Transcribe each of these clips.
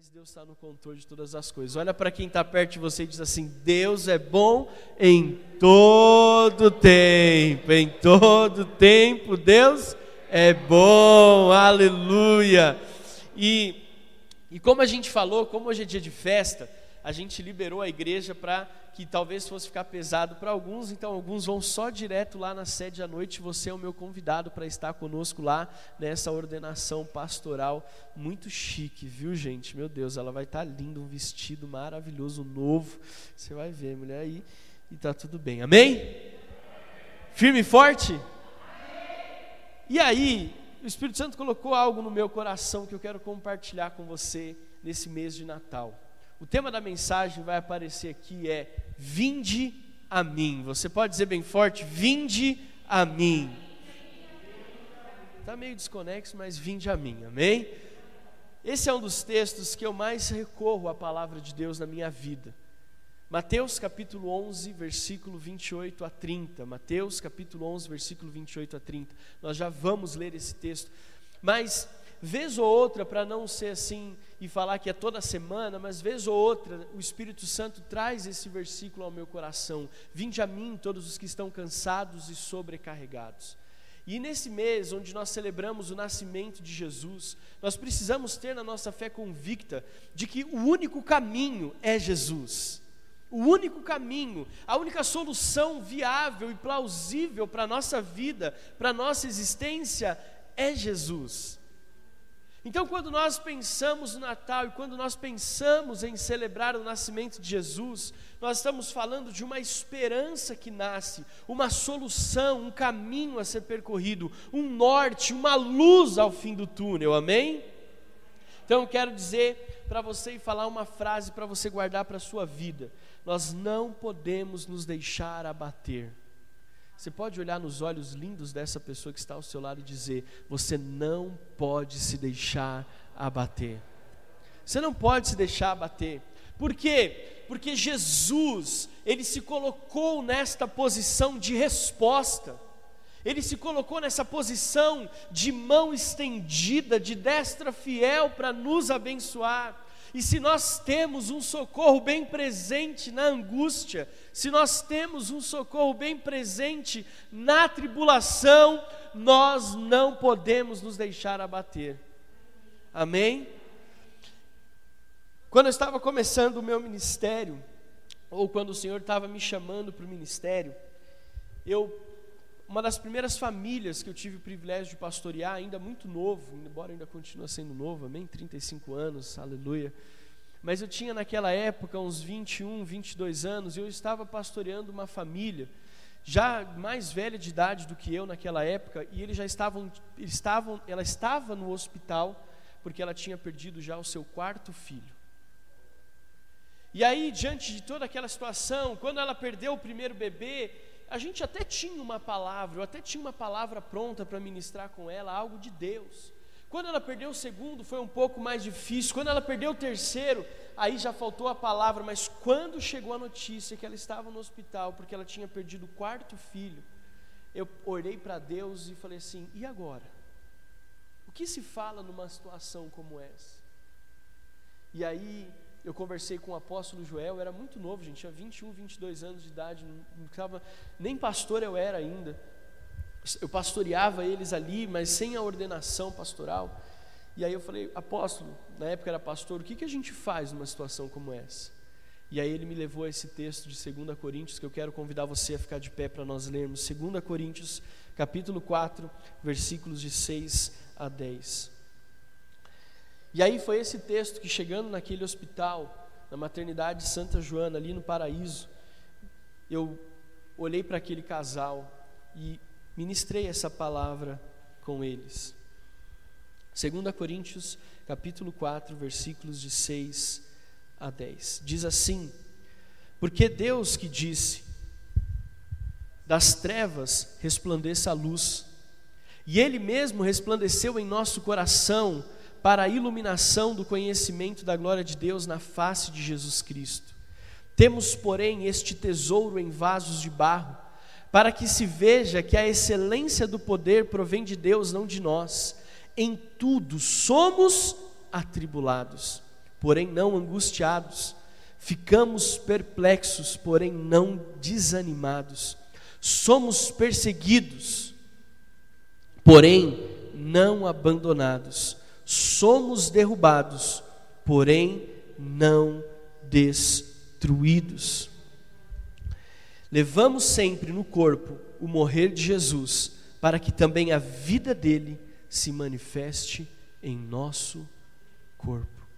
mas Deus está no controle de todas as coisas. Olha para quem está perto de você e diz assim: Deus é bom em todo tempo, em todo tempo, Deus é bom, aleluia. E, e como a gente falou, como hoje é dia de festa, a gente liberou a igreja para que talvez fosse ficar pesado para alguns, então alguns vão só direto lá na sede à noite. Você é o meu convidado para estar conosco lá nessa ordenação pastoral muito chique, viu, gente? Meu Deus, ela vai estar tá linda, um vestido maravilhoso, novo. Você vai ver, mulher aí, e tá tudo bem. Amém? Firme e forte? E aí, o Espírito Santo colocou algo no meu coração que eu quero compartilhar com você nesse mês de Natal. O tema da mensagem vai aparecer aqui é Vinde a mim. Você pode dizer bem forte: Vinde a mim. Está meio desconexo, mas vinde a mim, amém? Esse é um dos textos que eu mais recorro à palavra de Deus na minha vida. Mateus capítulo 11, versículo 28 a 30. Mateus capítulo 11, versículo 28 a 30. Nós já vamos ler esse texto. Mas vez ou outra, para não ser assim e falar que é toda semana, mas vez ou outra, o Espírito Santo traz esse versículo ao meu coração: Vinde a mim, todos os que estão cansados e sobrecarregados. E nesse mês, onde nós celebramos o nascimento de Jesus, nós precisamos ter na nossa fé convicta de que o único caminho é Jesus. O único caminho, a única solução viável e plausível para a nossa vida, para a nossa existência, é Jesus. Então, quando nós pensamos no Natal e quando nós pensamos em celebrar o nascimento de Jesus, nós estamos falando de uma esperança que nasce, uma solução, um caminho a ser percorrido, um norte, uma luz ao fim do túnel, amém? Então, eu quero dizer para você e falar uma frase para você guardar para a sua vida: nós não podemos nos deixar abater. Você pode olhar nos olhos lindos dessa pessoa que está ao seu lado e dizer: Você não pode se deixar abater. Você não pode se deixar abater. Por quê? Porque Jesus, ele se colocou nesta posição de resposta. Ele se colocou nessa posição de mão estendida, de destra fiel para nos abençoar. E se nós temos um socorro bem presente na angústia, se nós temos um socorro bem presente na tribulação, nós não podemos nos deixar abater. Amém? Quando eu estava começando o meu ministério, ou quando o Senhor estava me chamando para o ministério, eu uma das primeiras famílias que eu tive o privilégio de pastorear, ainda muito novo, embora ainda continue sendo novo, amém? 35 anos, aleluia. Mas eu tinha naquela época uns 21, 22 anos, e eu estava pastoreando uma família, já mais velha de idade do que eu naquela época, e eles já estavam, eles estavam ela estava no hospital, porque ela tinha perdido já o seu quarto filho. E aí, diante de toda aquela situação, quando ela perdeu o primeiro bebê, a gente até tinha uma palavra, eu até tinha uma palavra pronta para ministrar com ela, algo de Deus. Quando ela perdeu o segundo, foi um pouco mais difícil. Quando ela perdeu o terceiro, aí já faltou a palavra. Mas quando chegou a notícia que ela estava no hospital, porque ela tinha perdido o quarto filho, eu orei para Deus e falei assim: e agora? O que se fala numa situação como essa? E aí eu conversei com o apóstolo Joel, eu era muito novo, gente, tinha 21, 22 anos de idade, não estava, nem pastor eu era ainda. Eu pastoreava eles ali, mas sem a ordenação pastoral. E aí eu falei, apóstolo, na época era pastor, o que, que a gente faz numa situação como essa? E aí ele me levou a esse texto de 2 Coríntios, que eu quero convidar você a ficar de pé para nós lermos. 2 Coríntios, capítulo 4, versículos de 6 a 10. E aí foi esse texto que chegando naquele hospital, na maternidade Santa Joana, ali no paraíso, eu olhei para aquele casal e ministrei essa palavra com eles. 2 Coríntios, capítulo 4, versículos de 6 a 10. Diz assim: Porque Deus que disse: Das trevas resplandeça a luz, e Ele mesmo resplandeceu em nosso coração para a iluminação do conhecimento da glória de Deus na face de Jesus Cristo. Temos, porém, este tesouro em vasos de barro, para que se veja que a excelência do poder provém de Deus, não de nós. Em tudo somos atribulados, porém não angustiados. Ficamos perplexos, porém não desanimados. Somos perseguidos, porém não abandonados. Somos derrubados, porém não destruídos. Levamos sempre no corpo o morrer de Jesus, para que também a vida dele se manifeste em nosso corpo.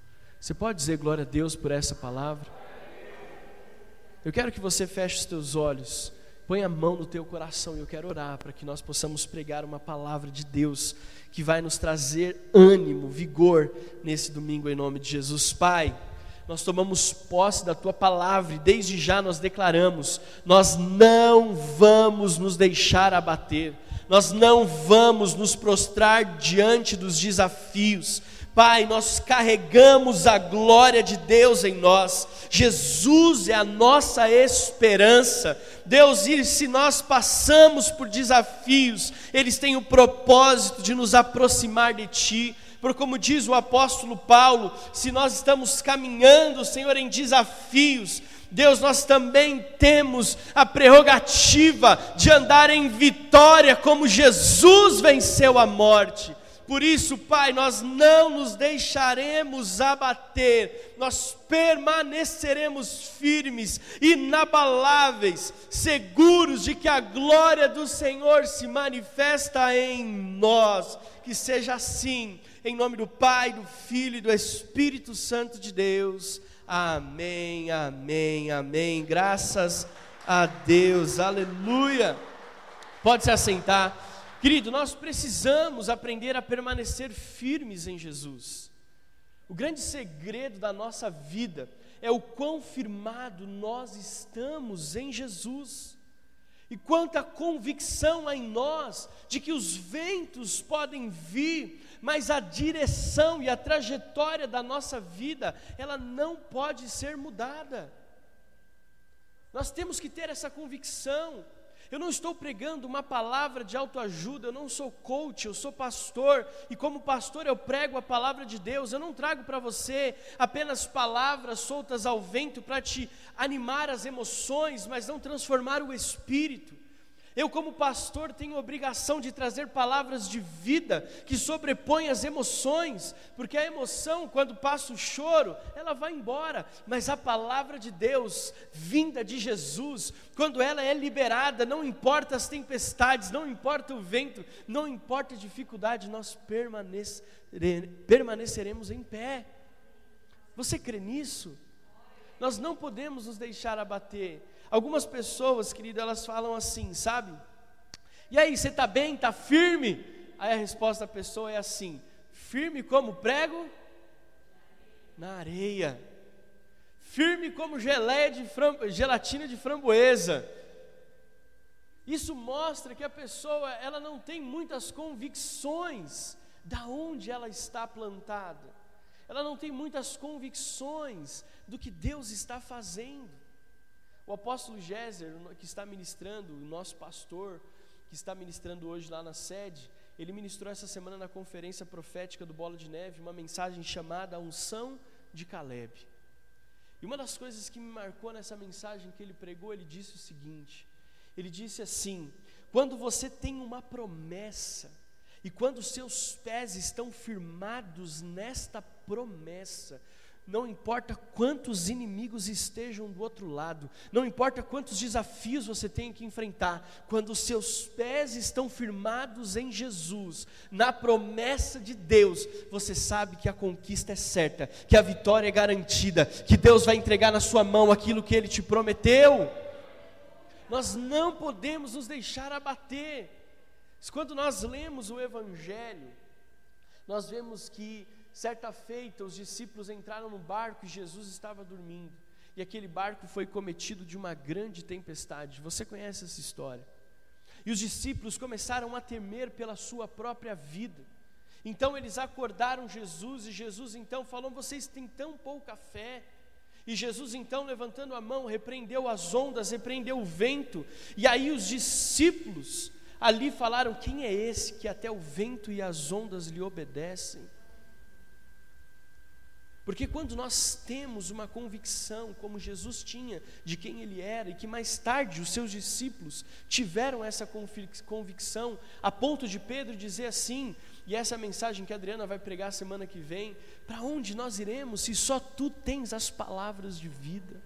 Você pode dizer glória a Deus por essa palavra? Eu quero que você feche os teus olhos, põe a mão no teu coração e eu quero orar para que nós possamos pregar uma palavra de Deus que vai nos trazer ânimo, vigor nesse domingo em nome de Jesus. Pai, nós tomamos posse da tua palavra e desde já nós declaramos: nós não vamos nos deixar abater, nós não vamos nos prostrar diante dos desafios. Pai, nós carregamos a glória de Deus em nós, Jesus é a nossa esperança. Deus, e se nós passamos por desafios, eles têm o propósito de nos aproximar de Ti por como diz o apóstolo Paulo, se nós estamos caminhando, Senhor, em desafios, Deus, nós também temos a prerrogativa de andar em vitória, como Jesus venceu a morte. Por isso, Pai, nós não nos deixaremos abater, nós permaneceremos firmes, inabaláveis, seguros de que a glória do Senhor se manifesta em nós. Que seja assim em nome do Pai, do Filho e do Espírito Santo de Deus. Amém, amém, amém. Graças a Deus, aleluia. Pode se assentar. Querido, nós precisamos aprender a permanecer firmes em Jesus. O grande segredo da nossa vida é o quão firmado nós estamos em Jesus. E quanta convicção há em nós de que os ventos podem vir, mas a direção e a trajetória da nossa vida, ela não pode ser mudada. Nós temos que ter essa convicção. Eu não estou pregando uma palavra de autoajuda, eu não sou coach, eu sou pastor, e como pastor eu prego a palavra de Deus. Eu não trago para você apenas palavras soltas ao vento para te animar as emoções, mas não transformar o espírito. Eu, como pastor, tenho obrigação de trazer palavras de vida que sobrepõem as emoções, porque a emoção, quando passa o choro, ela vai embora, mas a palavra de Deus, vinda de Jesus, quando ela é liberada, não importa as tempestades, não importa o vento, não importa a dificuldade, nós permaneceremos em pé. Você crê nisso? Nós não podemos nos deixar abater. Algumas pessoas, querido, elas falam assim, sabe? E aí, você está bem? Está firme? Aí a resposta da pessoa é assim: firme como prego na areia, firme como geleia de fram... gelatina de framboesa. Isso mostra que a pessoa ela não tem muitas convicções da onde ela está plantada. Ela não tem muitas convicções do que Deus está fazendo. O apóstolo Géser, que está ministrando, o nosso pastor, que está ministrando hoje lá na sede, ele ministrou essa semana na conferência profética do Bola de Neve uma mensagem chamada Unção de Caleb. E uma das coisas que me marcou nessa mensagem que ele pregou, ele disse o seguinte: ele disse assim: quando você tem uma promessa, e quando seus pés estão firmados nesta promessa, não importa quantos inimigos estejam do outro lado, não importa quantos desafios você tenha que enfrentar, quando os seus pés estão firmados em Jesus, na promessa de Deus, você sabe que a conquista é certa, que a vitória é garantida, que Deus vai entregar na sua mão aquilo que Ele te prometeu. Nós não podemos nos deixar abater. Quando nós lemos o Evangelho, nós vemos que Certa feita, os discípulos entraram no barco e Jesus estava dormindo. E aquele barco foi cometido de uma grande tempestade. Você conhece essa história? E os discípulos começaram a temer pela sua própria vida. Então eles acordaram Jesus e Jesus então falou: Vocês têm tão pouca fé. E Jesus então, levantando a mão, repreendeu as ondas, repreendeu o vento. E aí os discípulos ali falaram: Quem é esse que até o vento e as ondas lhe obedecem? Porque quando nós temos uma convicção, como Jesus tinha, de quem Ele era, e que mais tarde os seus discípulos tiveram essa convicção, a ponto de Pedro dizer assim, e essa mensagem que a Adriana vai pregar semana que vem: para onde nós iremos se só tu tens as palavras de vida?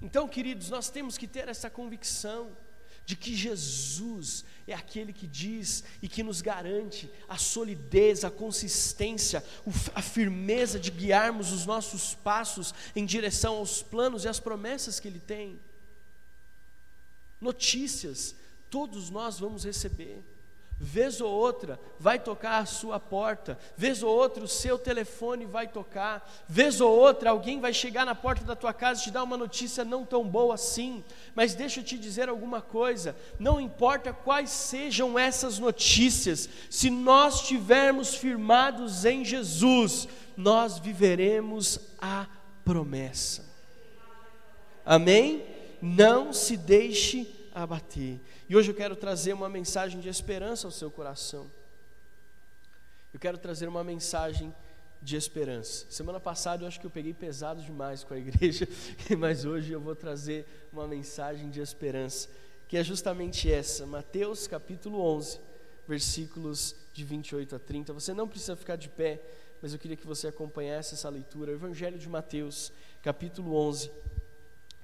Então, queridos, nós temos que ter essa convicção de que Jesus é aquele que diz e que nos garante a solidez, a consistência, a firmeza de guiarmos os nossos passos em direção aos planos e às promessas que Ele tem. Notícias, todos nós vamos receber vez ou outra vai tocar a sua porta, vez ou outra o seu telefone vai tocar, vez ou outra alguém vai chegar na porta da tua casa e te dar uma notícia não tão boa assim, mas deixa eu te dizer alguma coisa, não importa quais sejam essas notícias, se nós estivermos firmados em Jesus, nós viveremos a promessa. Amém? Não se deixe abater. E hoje eu quero trazer uma mensagem de esperança ao seu coração. Eu quero trazer uma mensagem de esperança. Semana passada eu acho que eu peguei pesado demais com a igreja, mas hoje eu vou trazer uma mensagem de esperança, que é justamente essa, Mateus capítulo 11, versículos de 28 a 30. Você não precisa ficar de pé, mas eu queria que você acompanhasse essa leitura. O Evangelho de Mateus, capítulo 11,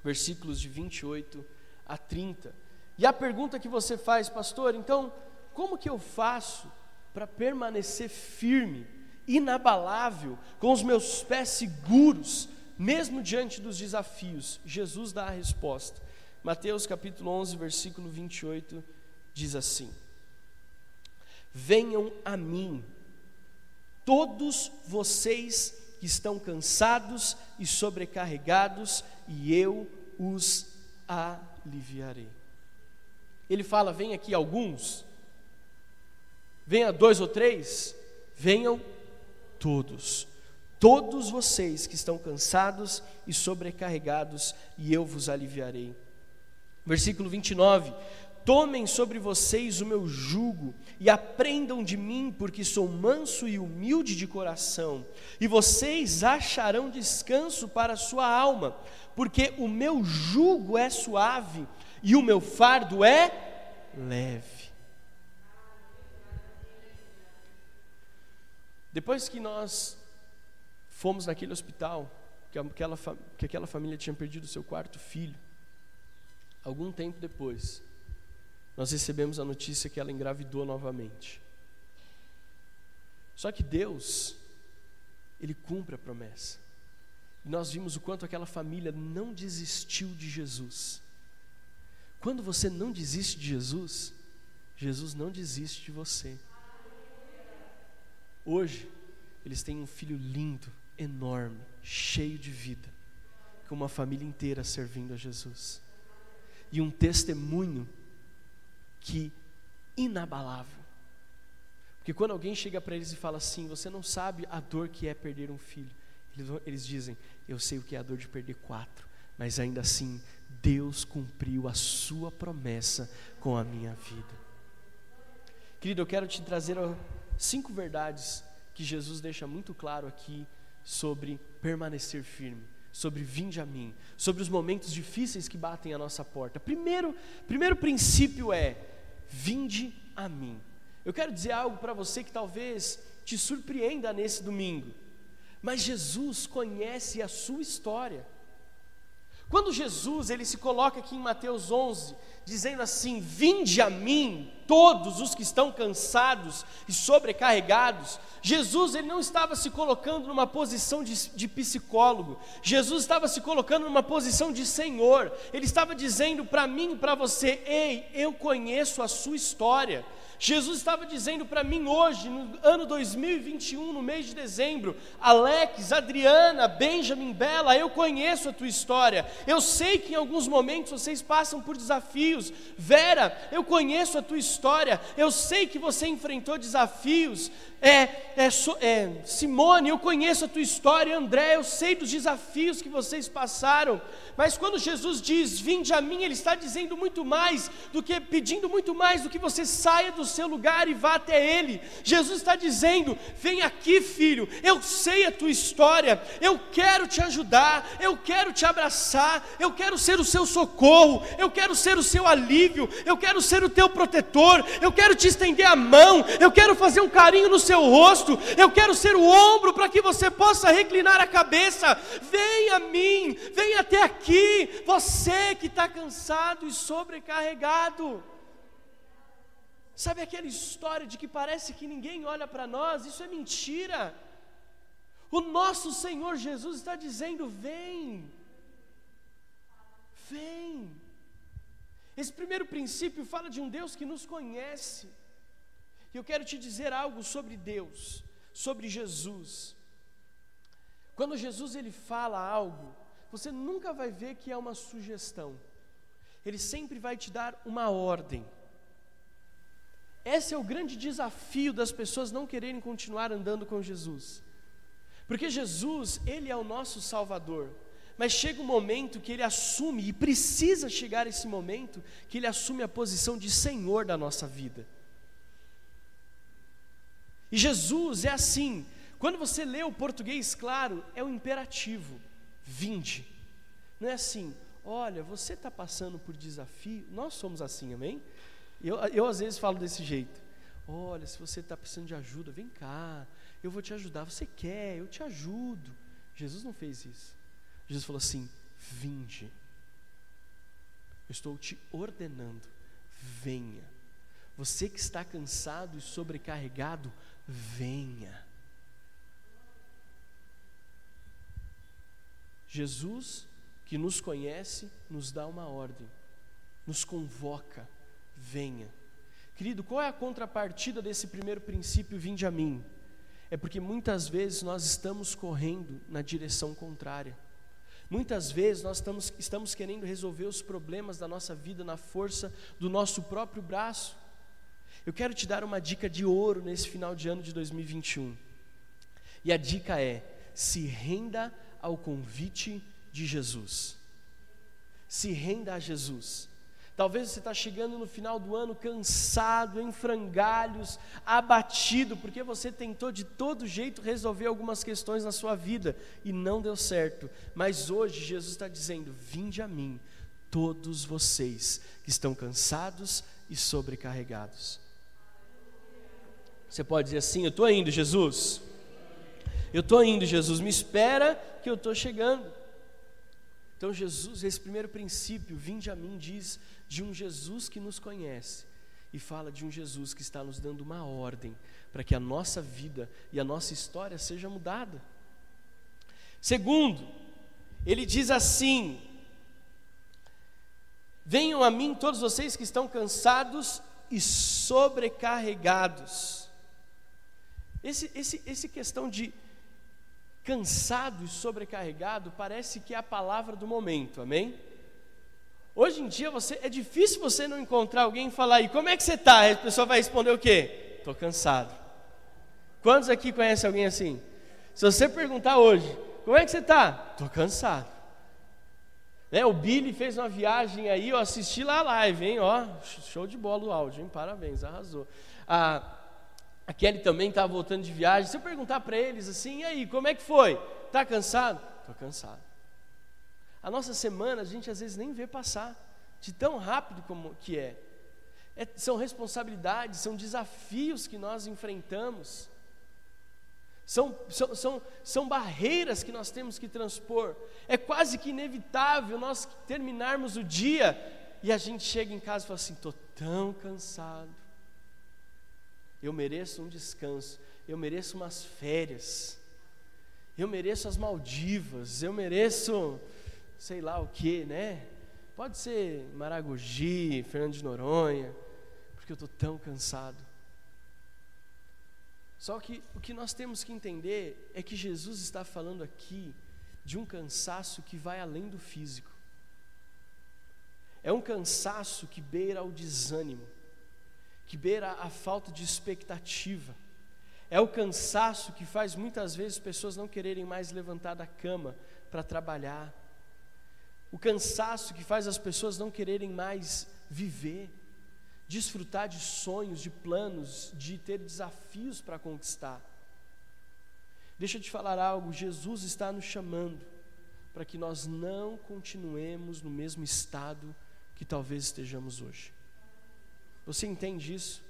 versículos de 28 a 30. E a pergunta que você faz, pastor, então, como que eu faço para permanecer firme, inabalável, com os meus pés seguros, mesmo diante dos desafios? Jesus dá a resposta. Mateus capítulo 11, versículo 28 diz assim: Venham a mim, todos vocês que estão cansados e sobrecarregados, e eu os aliviarei. Ele fala: vem aqui alguns, venha dois ou três, venham todos, todos vocês que estão cansados e sobrecarregados, e eu vos aliviarei. Versículo 29: Tomem sobre vocês o meu jugo e aprendam de mim, porque sou manso e humilde de coração, e vocês acharão descanso para a sua alma, porque o meu jugo é suave e o meu fardo é leve. Depois que nós fomos naquele hospital, que aquela, que aquela família tinha perdido seu quarto filho, algum tempo depois, nós recebemos a notícia que ela engravidou novamente. Só que Deus, Ele cumpre a promessa. E nós vimos o quanto aquela família não desistiu de Jesus. Quando você não desiste de Jesus, Jesus não desiste de você. Hoje, eles têm um filho lindo, enorme, cheio de vida, com uma família inteira servindo a Jesus. E um testemunho que inabalável. Porque quando alguém chega para eles e fala assim: Você não sabe a dor que é perder um filho. Eles, eles dizem: Eu sei o que é a dor de perder quatro, mas ainda assim Deus cumpriu a sua promessa com a minha vida. Querido, eu quero te trazer cinco verdades que Jesus deixa muito claro aqui sobre permanecer firme, sobre vinde a mim, sobre os momentos difíceis que batem a nossa porta. Primeiro, primeiro princípio é vinde a mim. Eu quero dizer algo para você que talvez te surpreenda nesse domingo. Mas Jesus conhece a sua história. Quando Jesus ele se coloca aqui em Mateus 11, dizendo assim: Vinde a mim, todos os que estão cansados e sobrecarregados. Jesus ele não estava se colocando numa posição de, de psicólogo, Jesus estava se colocando numa posição de Senhor. Ele estava dizendo para mim e para você: Ei, eu conheço a sua história. Jesus estava dizendo para mim hoje, no ano 2021, no mês de dezembro: Alex, Adriana, Benjamin, Bela, eu conheço a tua história. Eu sei que em alguns momentos vocês passam por desafios. Vera, eu conheço a tua história eu sei que você enfrentou desafios. É, é, é, Simone, eu conheço a tua história, André, eu sei dos desafios que vocês passaram. Mas quando Jesus diz, vinde a mim, Ele está dizendo muito mais do que, pedindo muito mais do que você saia do seu lugar e vá até Ele. Jesus está dizendo, vem aqui, filho, eu sei a tua história, eu quero te ajudar, eu quero te abraçar, eu quero ser o seu socorro, eu quero ser o seu alívio, eu quero ser o teu protetor, eu quero te estender a mão, eu quero fazer um carinho no seu rosto, eu quero ser o ombro para que você possa reclinar a cabeça. Vem a mim, vem até aqui, você que está cansado e sobrecarregado. Sabe aquela história de que parece que ninguém olha para nós? Isso é mentira. O nosso Senhor Jesus está dizendo: vem, vem. Esse primeiro princípio fala de um Deus que nos conhece. E eu quero te dizer algo sobre Deus, sobre Jesus. Quando Jesus ele fala algo, você nunca vai ver que é uma sugestão. Ele sempre vai te dar uma ordem. Esse é o grande desafio das pessoas não quererem continuar andando com Jesus. Porque Jesus, ele é o nosso Salvador. Mas chega um momento que ele assume, e precisa chegar esse momento, que ele assume a posição de Senhor da nossa vida. E Jesus é assim, quando você lê o português claro, é o imperativo, vinde. Não é assim, olha, você está passando por desafio, nós somos assim, amém? Eu, eu às vezes falo desse jeito, olha, se você está precisando de ajuda, vem cá, eu vou te ajudar, você quer, eu te ajudo. Jesus não fez isso. Jesus falou assim: vinde. Eu estou te ordenando, venha. Você que está cansado e sobrecarregado, venha. Jesus, que nos conhece, nos dá uma ordem, nos convoca, venha. Querido, qual é a contrapartida desse primeiro princípio, vinde a mim? É porque muitas vezes nós estamos correndo na direção contrária. Muitas vezes nós estamos, estamos querendo resolver os problemas da nossa vida na força do nosso próprio braço. Eu quero te dar uma dica de ouro nesse final de ano de 2021. E a dica é: se renda ao convite de Jesus. Se renda a Jesus. Talvez você está chegando no final do ano cansado, em frangalhos, abatido, porque você tentou de todo jeito resolver algumas questões na sua vida e não deu certo. Mas hoje Jesus está dizendo: Vinde a mim, todos vocês que estão cansados e sobrecarregados. Você pode dizer assim: Eu estou indo, Jesus. Eu estou indo, Jesus. Me espera que eu estou chegando. Então, Jesus, esse primeiro princípio, vinde a mim, diz de um Jesus que nos conhece e fala de um Jesus que está nos dando uma ordem para que a nossa vida e a nossa história seja mudada. Segundo, ele diz assim: Venham a mim todos vocês que estão cansados e sobrecarregados. Esse, esse, esse questão de cansado e sobrecarregado parece que é a palavra do momento, amém? Hoje em dia você, é difícil você não encontrar alguém e falar, e como é que você está? A pessoa vai responder o quê? Estou cansado. Quantos aqui conhecem alguém assim? Se você perguntar hoje, como é que você está? Estou cansado. Né, o Billy fez uma viagem aí, eu assisti lá a live, hein? Ó, show de bola o áudio, hein? Parabéns, arrasou. A, a Kelly também estava voltando de viagem. Se eu perguntar para eles assim, e aí, como é que foi? Está cansado? Estou cansado. A nossa semana a gente às vezes nem vê passar, de tão rápido como que é. é são responsabilidades, são desafios que nós enfrentamos. São, são, são, são barreiras que nós temos que transpor. É quase que inevitável nós terminarmos o dia e a gente chega em casa e fala assim: estou tão cansado. Eu mereço um descanso, eu mereço umas férias, eu mereço as Maldivas, eu mereço sei lá o que, né? Pode ser Maragogi, Fernando de Noronha, porque eu estou tão cansado. Só que o que nós temos que entender é que Jesus está falando aqui de um cansaço que vai além do físico. É um cansaço que beira ao desânimo. Que beira a falta de expectativa. É o cansaço que faz muitas vezes pessoas não quererem mais levantar da cama para trabalhar. O cansaço que faz as pessoas não quererem mais viver, desfrutar de sonhos, de planos, de ter desafios para conquistar. Deixa eu te falar algo: Jesus está nos chamando para que nós não continuemos no mesmo estado que talvez estejamos hoje. Você entende isso?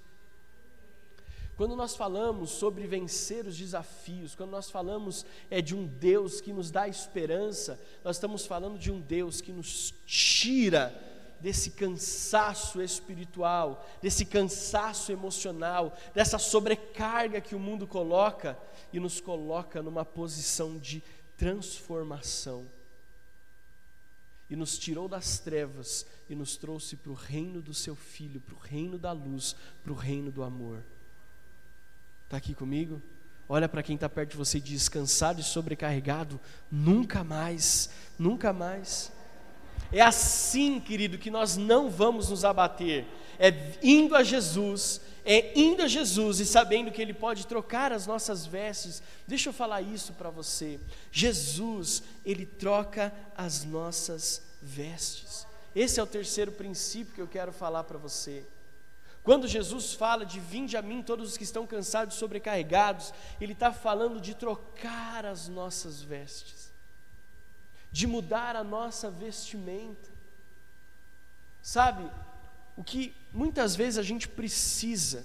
Quando nós falamos sobre vencer os desafios, quando nós falamos é de um Deus que nos dá esperança, nós estamos falando de um Deus que nos tira desse cansaço espiritual, desse cansaço emocional, dessa sobrecarga que o mundo coloca e nos coloca numa posição de transformação. E nos tirou das trevas e nos trouxe para o reino do seu Filho, para o reino da luz, para o reino do amor. Está aqui comigo? Olha para quem está perto de você e diz: cansado e sobrecarregado, nunca mais, nunca mais. É assim, querido, que nós não vamos nos abater. É indo a Jesus, é indo a Jesus e sabendo que Ele pode trocar as nossas vestes. Deixa eu falar isso para você. Jesus, Ele troca as nossas vestes. Esse é o terceiro princípio que eu quero falar para você. Quando Jesus fala de vinde a mim todos os que estão cansados e sobrecarregados, Ele está falando de trocar as nossas vestes, de mudar a nossa vestimenta. Sabe, o que muitas vezes a gente precisa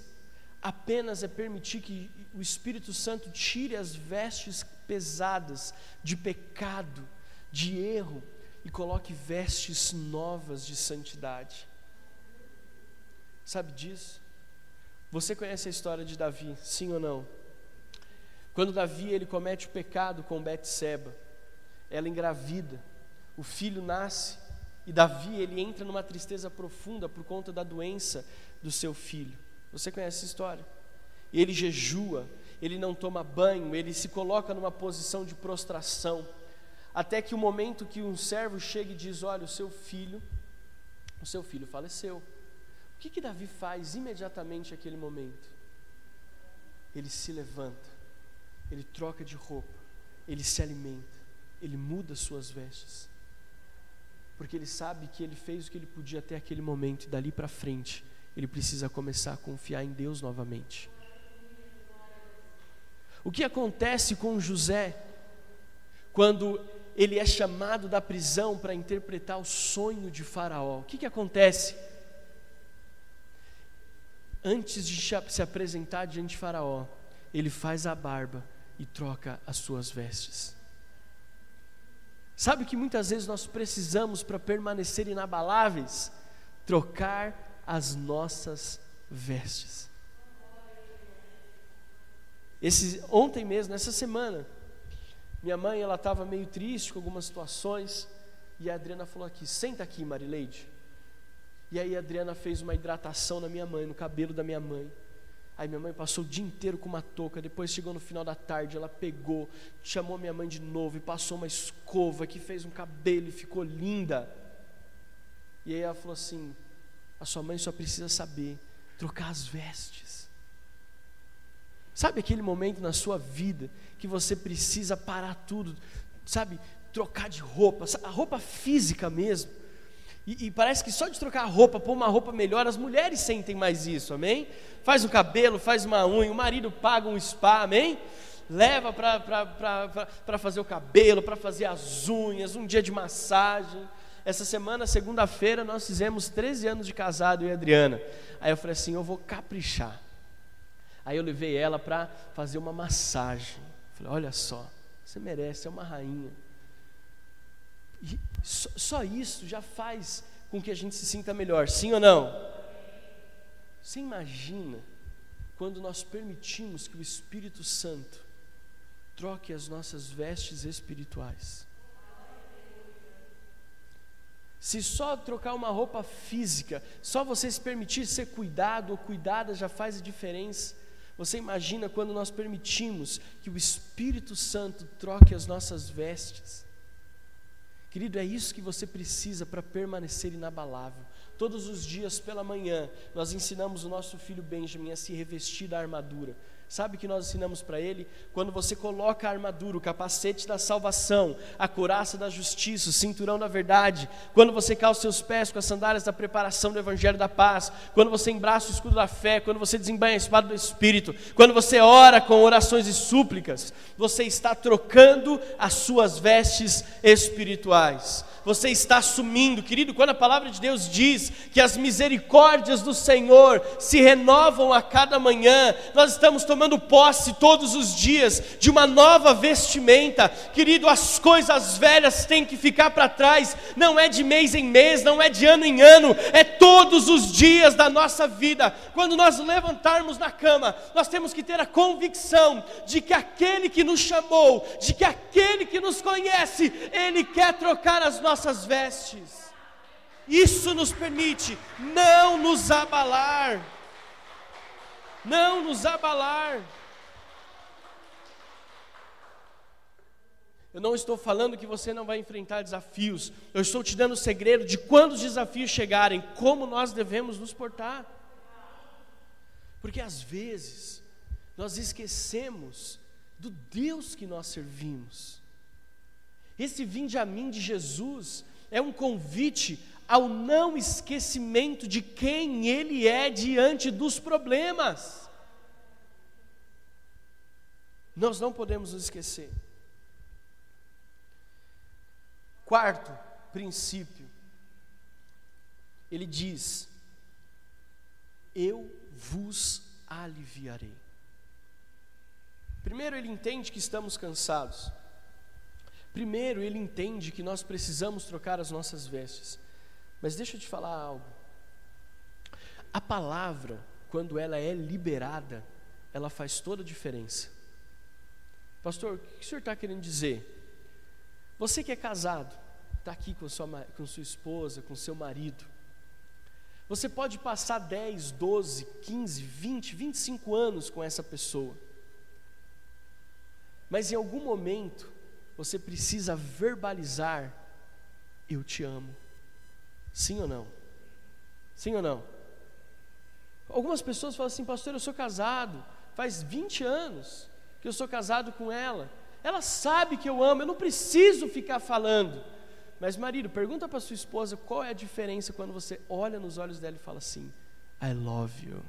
apenas é permitir que o Espírito Santo tire as vestes pesadas de pecado, de erro, e coloque vestes novas de santidade. Sabe disso? Você conhece a história de Davi, sim ou não? Quando Davi ele comete o pecado com Betseba, ela engravida, o filho nasce e Davi ele entra numa tristeza profunda por conta da doença do seu filho. Você conhece essa história? Ele jejua, ele não toma banho, ele se coloca numa posição de prostração, até que o momento que um servo chega e diz: "Olha, o seu filho, o seu filho faleceu" que, que Davi faz imediatamente naquele momento? Ele se levanta, ele troca de roupa, ele se alimenta, ele muda suas vestes, porque ele sabe que ele fez o que ele podia até aquele momento e dali para frente ele precisa começar a confiar em Deus novamente. O que acontece com José quando ele é chamado da prisão para interpretar o sonho de Faraó? O que, que acontece? antes de se apresentar diante de Faraó, ele faz a barba e troca as suas vestes. Sabe que muitas vezes nós precisamos para permanecer inabaláveis? Trocar as nossas vestes. Esse, ontem mesmo, nessa semana, minha mãe ela estava meio triste com algumas situações e a Adriana falou aqui: senta aqui, Marileide. E aí a Adriana fez uma hidratação na minha mãe, no cabelo da minha mãe. Aí minha mãe passou o dia inteiro com uma touca. Depois chegou no final da tarde, ela pegou, chamou minha mãe de novo e passou uma escova que fez um cabelo e ficou linda. E aí ela falou assim: a sua mãe só precisa saber trocar as vestes. Sabe aquele momento na sua vida que você precisa parar tudo, sabe? Trocar de roupa, a roupa física mesmo. E, e, parece que só de trocar a roupa, pôr uma roupa melhor, as mulheres sentem mais isso, amém? Faz um cabelo, faz uma unha, o marido paga um spa, amém? Leva para fazer o cabelo, para fazer as unhas, um dia de massagem. Essa semana, segunda-feira, nós fizemos 13 anos de casado, eu e Adriana. Aí eu falei assim: eu vou caprichar. Aí eu levei ela para fazer uma massagem. Falei: olha só, você merece, é uma rainha. Só, só isso já faz com que a gente se sinta melhor, sim ou não? Você imagina quando nós permitimos que o Espírito Santo troque as nossas vestes espirituais? Se só trocar uma roupa física, só você se permitir ser cuidado ou cuidada já faz a diferença. Você imagina quando nós permitimos que o Espírito Santo troque as nossas vestes? Querido, é isso que você precisa para permanecer inabalável. Todos os dias pela manhã, nós ensinamos o nosso filho Benjamin a se revestir da armadura. Sabe o que nós ensinamos para ele? Quando você coloca a armadura, o capacete da salvação, a couraça da justiça, o cinturão da verdade, quando você calça seus pés com as sandálias da preparação do evangelho da paz, quando você embraça o escudo da fé, quando você desembanha a espada do espírito, quando você ora com orações e súplicas, você está trocando as suas vestes espirituais você está assumindo, querido, quando a palavra de Deus diz que as misericórdias do Senhor se renovam a cada manhã, nós estamos tomando posse todos os dias de uma nova vestimenta, querido, as coisas velhas têm que ficar para trás, não é de mês em mês, não é de ano em ano, é todos os dias da nossa vida. Quando nós levantarmos na cama, nós temos que ter a convicção de que aquele que nos chamou, de que aquele que nos conhece, ele quer trocar as nossas vestes. Isso nos permite não nos abalar. Não nos abalar. Eu não estou falando que você não vai enfrentar desafios. Eu estou te dando o segredo de quando os desafios chegarem, como nós devemos nos portar. Porque às vezes nós esquecemos do Deus que nós servimos. Esse vinde a mim de Jesus é um convite ao não esquecimento de quem Ele é diante dos problemas. Nós não podemos nos esquecer. Quarto princípio, ele diz: Eu vos aliviarei. Primeiro, ele entende que estamos cansados. Primeiro, ele entende que nós precisamos trocar as nossas vestes. Mas deixa eu te falar algo. A palavra, quando ela é liberada, ela faz toda a diferença. Pastor, o que o senhor está querendo dizer? Você que é casado, está aqui com sua, com sua esposa, com seu marido. Você pode passar 10, 12, 15, 20, 25 anos com essa pessoa. Mas em algum momento, você precisa verbalizar: Eu te amo. Sim ou não? Sim ou não? Algumas pessoas falam assim, pastor, eu sou casado, faz 20 anos que eu sou casado com ela. Ela sabe que eu amo, eu não preciso ficar falando. Mas, marido, pergunta para sua esposa qual é a diferença quando você olha nos olhos dela e fala assim: I love you.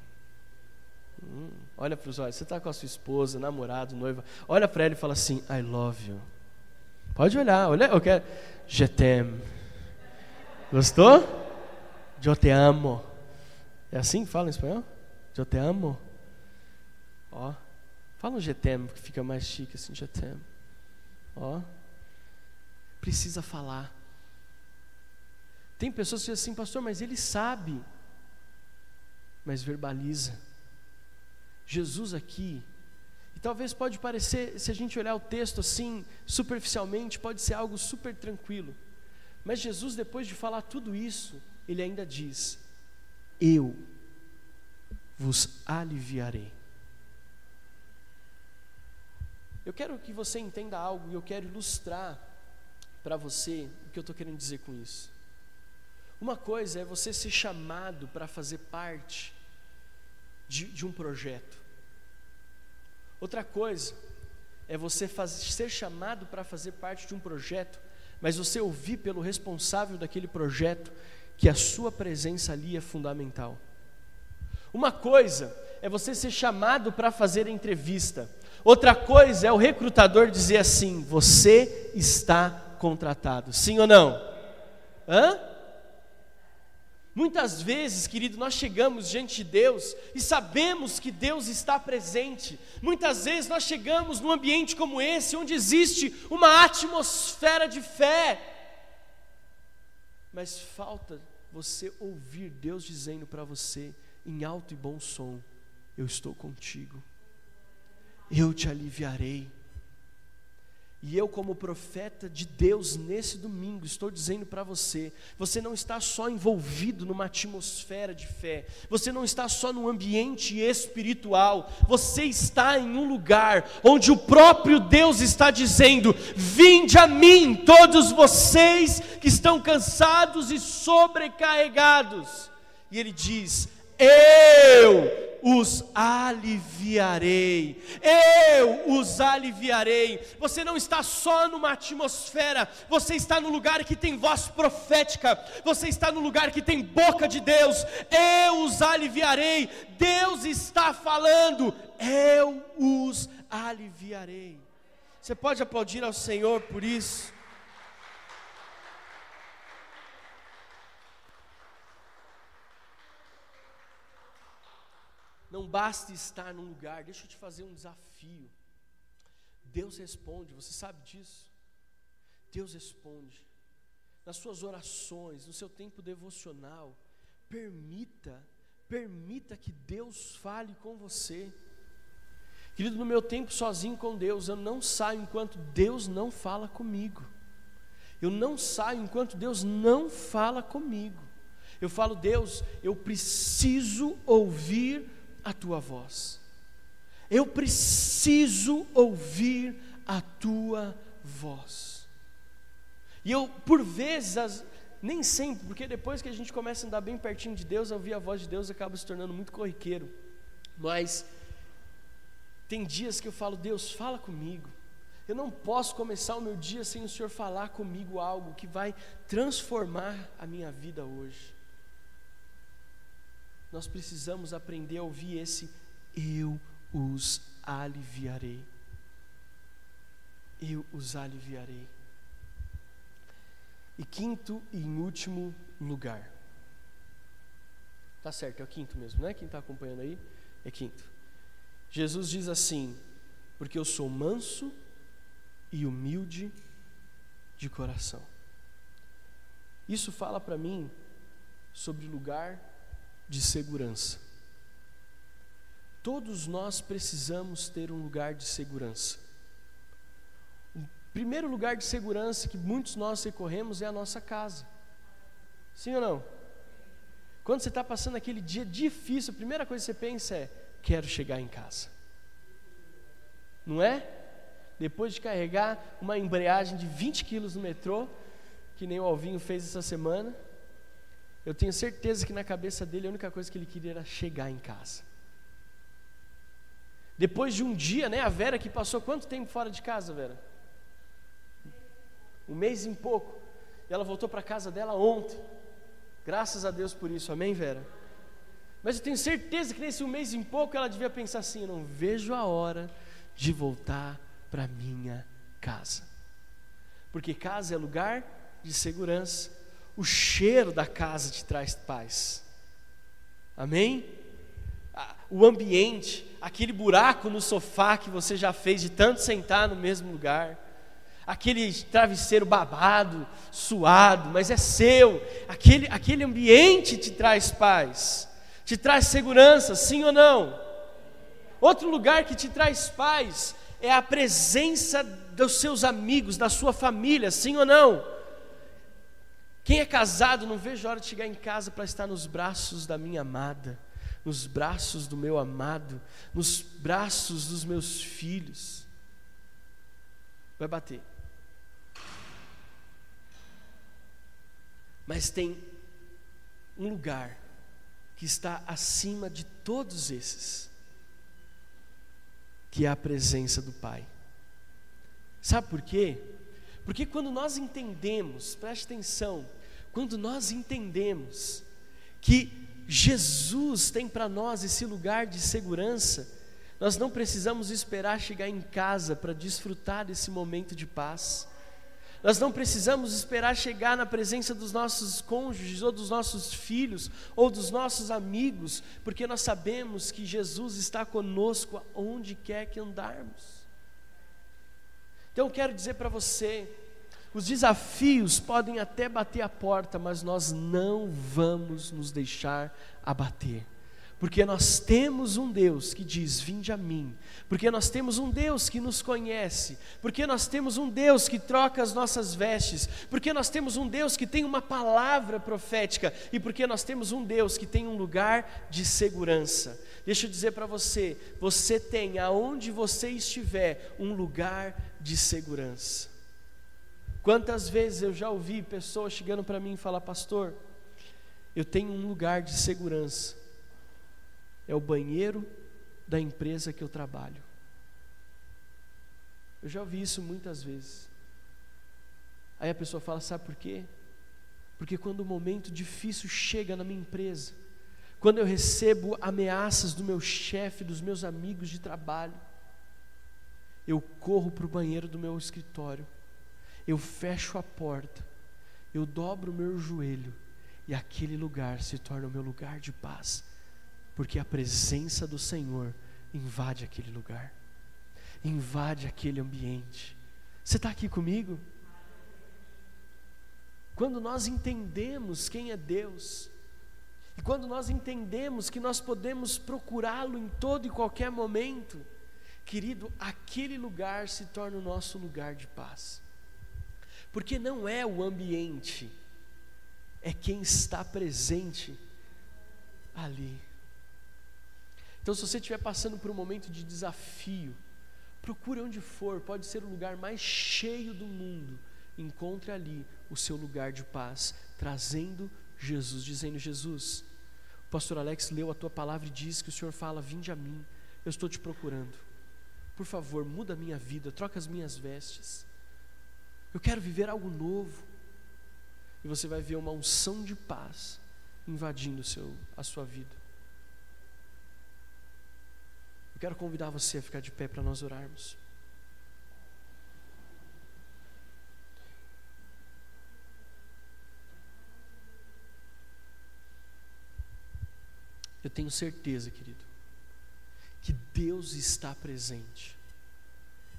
Hum, olha para os olhos, você está com a sua esposa, namorado, noiva, olha para ela e fala assim: I love you. Pode olhar, olha, eu quero. Je t'aime. Gostou? Eu te amo. É assim que fala em espanhol? Eu te amo. Ó. Fala um t'aime, que fica mais chique assim, t'aime. Ó. Precisa falar. Tem pessoas que dizem assim, pastor, mas ele sabe. Mas verbaliza. Jesus aqui talvez pode parecer, se a gente olhar o texto assim, superficialmente, pode ser algo super tranquilo. Mas Jesus, depois de falar tudo isso, ele ainda diz: Eu vos aliviarei. Eu quero que você entenda algo e eu quero ilustrar para você o que eu estou querendo dizer com isso. Uma coisa é você ser chamado para fazer parte de, de um projeto. Outra coisa é você ser chamado para fazer parte de um projeto, mas você ouvir pelo responsável daquele projeto que a sua presença ali é fundamental. Uma coisa é você ser chamado para fazer a entrevista. Outra coisa é o recrutador dizer assim: você está contratado. Sim ou não? Hã? Muitas vezes, querido, nós chegamos diante de Deus e sabemos que Deus está presente. Muitas vezes nós chegamos num ambiente como esse, onde existe uma atmosfera de fé, mas falta você ouvir Deus dizendo para você, em alto e bom som: Eu estou contigo, eu te aliviarei, E eu, como profeta de Deus, nesse domingo, estou dizendo para você: você não está só envolvido numa atmosfera de fé, você não está só num ambiente espiritual, você está em um lugar onde o próprio Deus está dizendo: Vinde a mim, todos vocês que estão cansados e sobrecarregados. E Ele diz: Eu os aliviarei. Eu os aliviarei. Você não está só numa atmosfera, você está no lugar que tem voz profética, você está no lugar que tem boca de Deus. Eu os aliviarei. Deus está falando, eu os aliviarei. Você pode aplaudir ao Senhor por isso? Basta estar num lugar, deixa eu te fazer um desafio. Deus responde, você sabe disso? Deus responde. Nas suas orações, no seu tempo devocional, permita, permita que Deus fale com você. Querido, no meu tempo sozinho com Deus, eu não saio enquanto Deus não fala comigo. Eu não saio enquanto Deus não fala comigo. Eu falo, Deus, eu preciso ouvir a tua voz. Eu preciso ouvir a tua voz. E eu, por vezes, nem sempre, porque depois que a gente começa a andar bem pertinho de Deus, ouvir a voz de Deus acaba se tornando muito corriqueiro. Mas tem dias que eu falo, Deus, fala comigo. Eu não posso começar o meu dia sem o Senhor falar comigo algo que vai transformar a minha vida hoje nós precisamos aprender a ouvir esse eu os aliviarei. Eu os aliviarei. E quinto e em último lugar. Tá certo, é o quinto mesmo, não é? Quem está acompanhando aí? É quinto. Jesus diz assim: Porque eu sou manso e humilde de coração. Isso fala para mim sobre lugar de segurança. Todos nós precisamos ter um lugar de segurança. O primeiro lugar de segurança que muitos nós recorremos é a nossa casa. Sim ou não? Quando você está passando aquele dia difícil, a primeira coisa que você pensa é: quero chegar em casa. Não é? Depois de carregar uma embreagem de 20 quilos no metrô, que nem o Alvinho fez essa semana, eu tenho certeza que na cabeça dele a única coisa que ele queria era chegar em casa. Depois de um dia, né, a Vera que passou quanto tempo fora de casa, Vera? Um mês e pouco. E ela voltou para casa dela ontem. Graças a Deus por isso, amém, Vera? Mas eu tenho certeza que nesse um mês e pouco ela devia pensar assim: eu não vejo a hora de voltar para minha casa. Porque casa é lugar de segurança, o cheiro da casa te traz paz. Amém? O ambiente, aquele buraco no sofá que você já fez de tanto sentar no mesmo lugar, aquele travesseiro babado, suado, mas é seu, aquele, aquele ambiente te traz paz, te traz segurança, sim ou não? Outro lugar que te traz paz é a presença dos seus amigos, da sua família, sim ou não? Quem é casado, não vejo a hora de chegar em casa para estar nos braços da minha amada, nos braços do meu amado, nos braços dos meus filhos. Vai bater. Mas tem um lugar que está acima de todos esses, que é a presença do Pai. Sabe por quê? Porque quando nós entendemos, preste atenção, quando nós entendemos que Jesus tem para nós esse lugar de segurança, nós não precisamos esperar chegar em casa para desfrutar desse momento de paz. Nós não precisamos esperar chegar na presença dos nossos cônjuges, ou dos nossos filhos, ou dos nossos amigos, porque nós sabemos que Jesus está conosco aonde quer que andarmos. Então eu quero dizer para você, os desafios podem até bater a porta, mas nós não vamos nos deixar abater, Porque nós temos um Deus que diz: Vinde a mim. Porque nós temos um Deus que nos conhece. Porque nós temos um Deus que troca as nossas vestes. Porque nós temos um Deus que tem uma palavra profética. E porque nós temos um Deus que tem um lugar de segurança. Deixa eu dizer para você: você tem, aonde você estiver, um lugar de segurança. Quantas vezes eu já ouvi pessoas chegando para mim e falar, pastor, eu tenho um lugar de segurança é o banheiro da empresa que eu trabalho. Eu já ouvi isso muitas vezes. Aí a pessoa fala: sabe por quê? Porque quando o momento difícil chega na minha empresa, quando eu recebo ameaças do meu chefe, dos meus amigos de trabalho, eu corro para o banheiro do meu escritório, eu fecho a porta, eu dobro o meu joelho, e aquele lugar se torna o meu lugar de paz. Porque a presença do Senhor invade aquele lugar, invade aquele ambiente. Você está aqui comigo? Quando nós entendemos quem é Deus, e quando nós entendemos que nós podemos procurá-lo em todo e qualquer momento, querido, aquele lugar se torna o nosso lugar de paz. Porque não é o ambiente, é quem está presente ali. Então, se você estiver passando por um momento de desafio, procure onde for, pode ser o lugar mais cheio do mundo. Encontre ali o seu lugar de paz, trazendo Jesus, dizendo: Jesus, o pastor Alex leu a tua palavra e diz que o Senhor fala: Vinde a mim, eu estou te procurando. Por favor, muda a minha vida, troca as minhas vestes. Eu quero viver algo novo. E você vai ver uma unção de paz invadindo seu, a sua vida. quero convidar você a ficar de pé para nós orarmos. Eu tenho certeza, querido, que Deus está presente.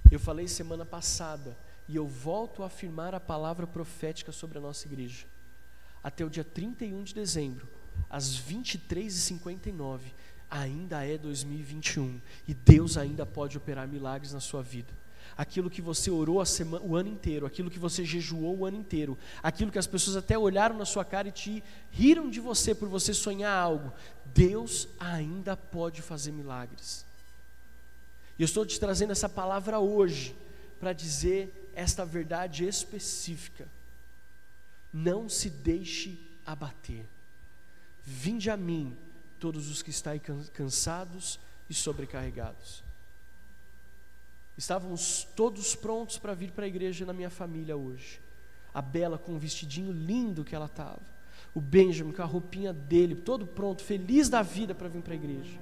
Eu falei semana passada e eu volto a afirmar a palavra profética sobre a nossa igreja. Até o dia 31 de dezembro, às 23h59, ainda é 2021 e Deus ainda pode operar milagres na sua vida. Aquilo que você orou semana, o ano inteiro, aquilo que você jejuou o ano inteiro, aquilo que as pessoas até olharam na sua cara e te riram de você por você sonhar algo, Deus ainda pode fazer milagres. E eu estou te trazendo essa palavra hoje para dizer esta verdade específica. Não se deixe abater. Vinde a mim todos os que estáis cansados e sobrecarregados. Estávamos todos prontos para vir para a igreja na minha família hoje. A Bela com o vestidinho lindo que ela estava. O Benjamin com a roupinha dele, todo pronto, feliz da vida para vir para a igreja.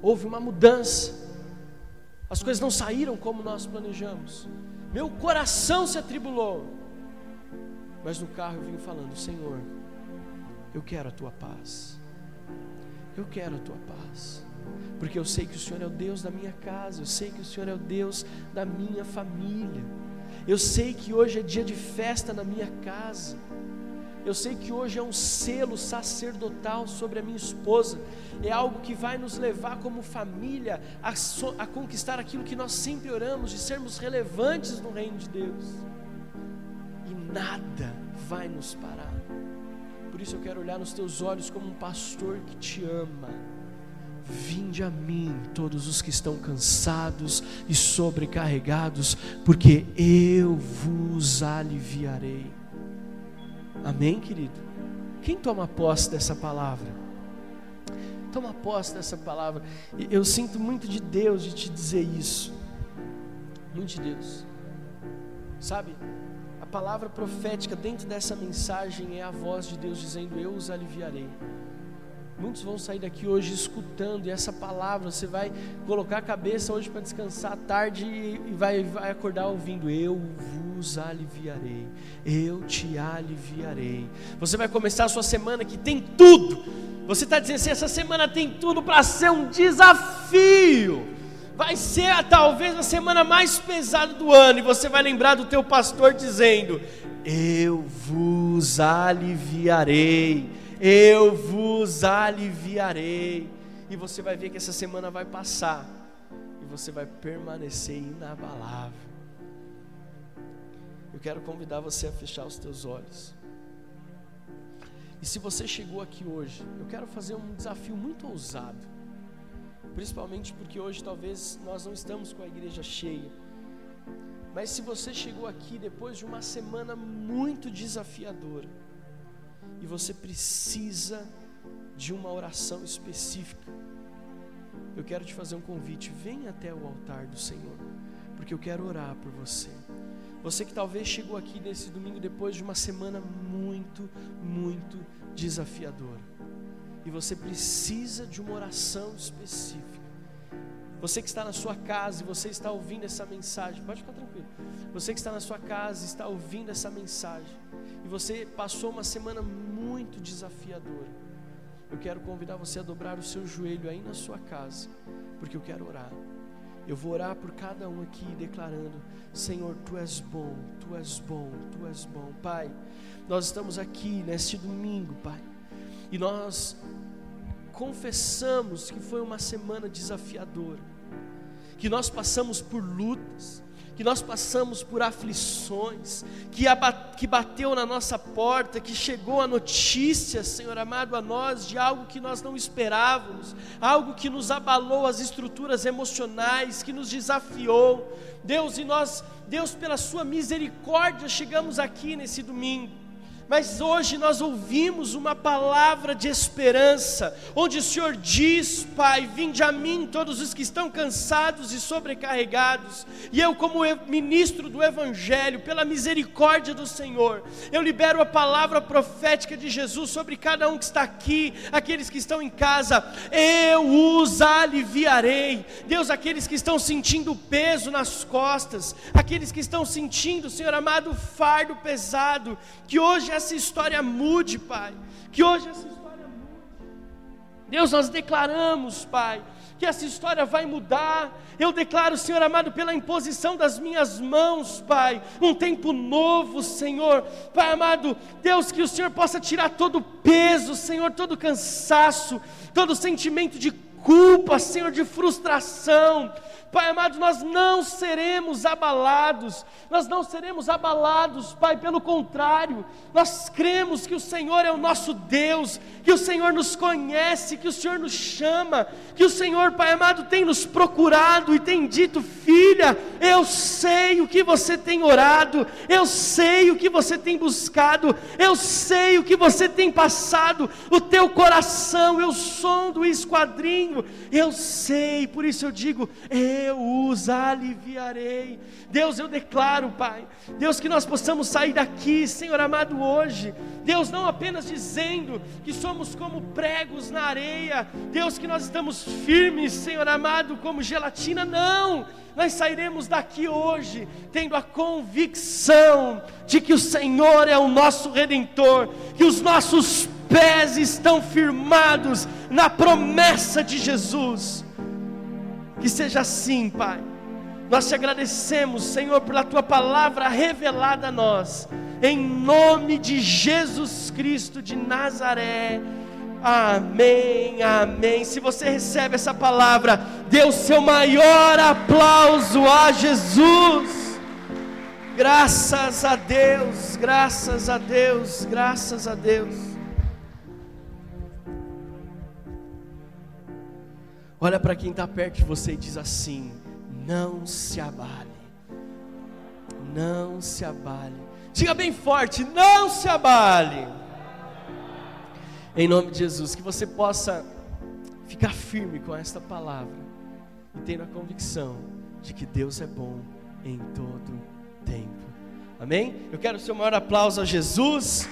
Houve uma mudança. As coisas não saíram como nós planejamos. Meu coração se atribulou. Mas no carro eu vim falando: Senhor, eu quero a tua paz. Eu quero a tua paz. Porque eu sei que o Senhor é o Deus da minha casa, eu sei que o Senhor é o Deus da minha família. Eu sei que hoje é dia de festa na minha casa. Eu sei que hoje é um selo sacerdotal sobre a minha esposa. É algo que vai nos levar como família a, so, a conquistar aquilo que nós sempre oramos, de sermos relevantes no reino de Deus. E nada vai nos parar isso eu quero olhar nos teus olhos como um pastor que te ama. Vinde a mim, todos os que estão cansados e sobrecarregados, porque eu vos aliviarei. Amém, querido? Quem toma posse dessa palavra? Toma posse dessa palavra. Eu sinto muito de Deus de te dizer isso. Muito de Deus. Sabe? palavra profética dentro dessa mensagem é a voz de Deus dizendo: Eu os aliviarei. Muitos vão sair daqui hoje escutando, e essa palavra você vai colocar a cabeça hoje para descansar à tarde e vai, vai acordar ouvindo: Eu vos aliviarei, eu te aliviarei. Você vai começar a sua semana que tem tudo. Você está dizendo assim: essa semana tem tudo para ser um desafio vai ser talvez a semana mais pesada do ano, e você vai lembrar do teu pastor dizendo: Eu vos aliviarei, eu vos aliviarei. E você vai ver que essa semana vai passar e você vai permanecer inabalável. Eu quero convidar você a fechar os teus olhos. E se você chegou aqui hoje, eu quero fazer um desafio muito ousado. Principalmente porque hoje talvez nós não estamos com a igreja cheia. Mas se você chegou aqui depois de uma semana muito desafiadora, e você precisa de uma oração específica, eu quero te fazer um convite. Venha até o altar do Senhor, porque eu quero orar por você. Você que talvez chegou aqui nesse domingo depois de uma semana muito, muito desafiadora, e você precisa de uma oração específica. Você que está na sua casa e você está ouvindo essa mensagem, pode ficar tranquilo. Você que está na sua casa e está ouvindo essa mensagem, você passou uma semana muito desafiadora, eu quero convidar você a dobrar o seu joelho aí na sua casa, porque eu quero orar. Eu vou orar por cada um aqui, declarando: Senhor, tu és bom, tu és bom, tu és bom. Pai, nós estamos aqui neste domingo, Pai, e nós confessamos que foi uma semana desafiadora, que nós passamos por lutas, que nós passamos por aflições, que, que bateu na nossa porta, que chegou a notícia, Senhor amado, a nós de algo que nós não esperávamos, algo que nos abalou as estruturas emocionais, que nos desafiou. Deus, e nós, Deus, pela Sua misericórdia, chegamos aqui nesse domingo mas hoje nós ouvimos uma palavra de esperança, onde o Senhor diz, Pai: Vinde a mim todos os que estão cansados e sobrecarregados, e eu, como ministro do Evangelho, pela misericórdia do Senhor, eu libero a palavra profética de Jesus sobre cada um que está aqui, aqueles que estão em casa, eu os aliviarei. Deus, aqueles que estão sentindo peso nas costas, aqueles que estão sentindo, Senhor amado, fardo pesado, que hoje é essa história mude, Pai. Que hoje essa história mude. Deus, nós declaramos, Pai, que essa história vai mudar. Eu declaro, Senhor amado, pela imposição das minhas mãos, Pai, um tempo novo, Senhor. Pai amado, Deus, que o Senhor possa tirar todo o peso, Senhor, todo o cansaço, todo o sentimento de culpa, Senhor, de frustração. Pai amado, nós não seremos abalados, nós não seremos abalados, Pai, pelo contrário, nós cremos que o Senhor é o nosso Deus, que o Senhor nos conhece, que o Senhor nos chama, que o Senhor, Pai amado, tem nos procurado e tem dito: filha, eu sei o que você tem orado, eu sei o que você tem buscado, eu sei o que você tem passado, o teu coração, eu som do esquadrinho, eu sei, por isso eu digo, eu eu os aliviarei. Deus, eu declaro, Pai, Deus, que nós possamos sair daqui, Senhor amado, hoje. Deus, não apenas dizendo que somos como pregos na areia, Deus, que nós estamos firmes, Senhor amado, como gelatina, não. Nós sairemos daqui hoje tendo a convicção de que o Senhor é o nosso redentor, que os nossos pés estão firmados na promessa de Jesus. Que seja assim, Pai. Nós te agradecemos, Senhor, pela tua palavra revelada a nós. Em nome de Jesus Cristo de Nazaré. Amém, amém. Se você recebe essa palavra, dê o seu maior aplauso a Jesus. Graças a Deus, graças a Deus, graças a Deus. Olha para quem está perto de você e diz assim: não se abale, não se abale. Diga bem forte: não se abale. Em nome de Jesus, que você possa ficar firme com esta palavra e tendo a convicção de que Deus é bom em todo tempo. Amém? Eu quero o seu maior aplauso a Jesus.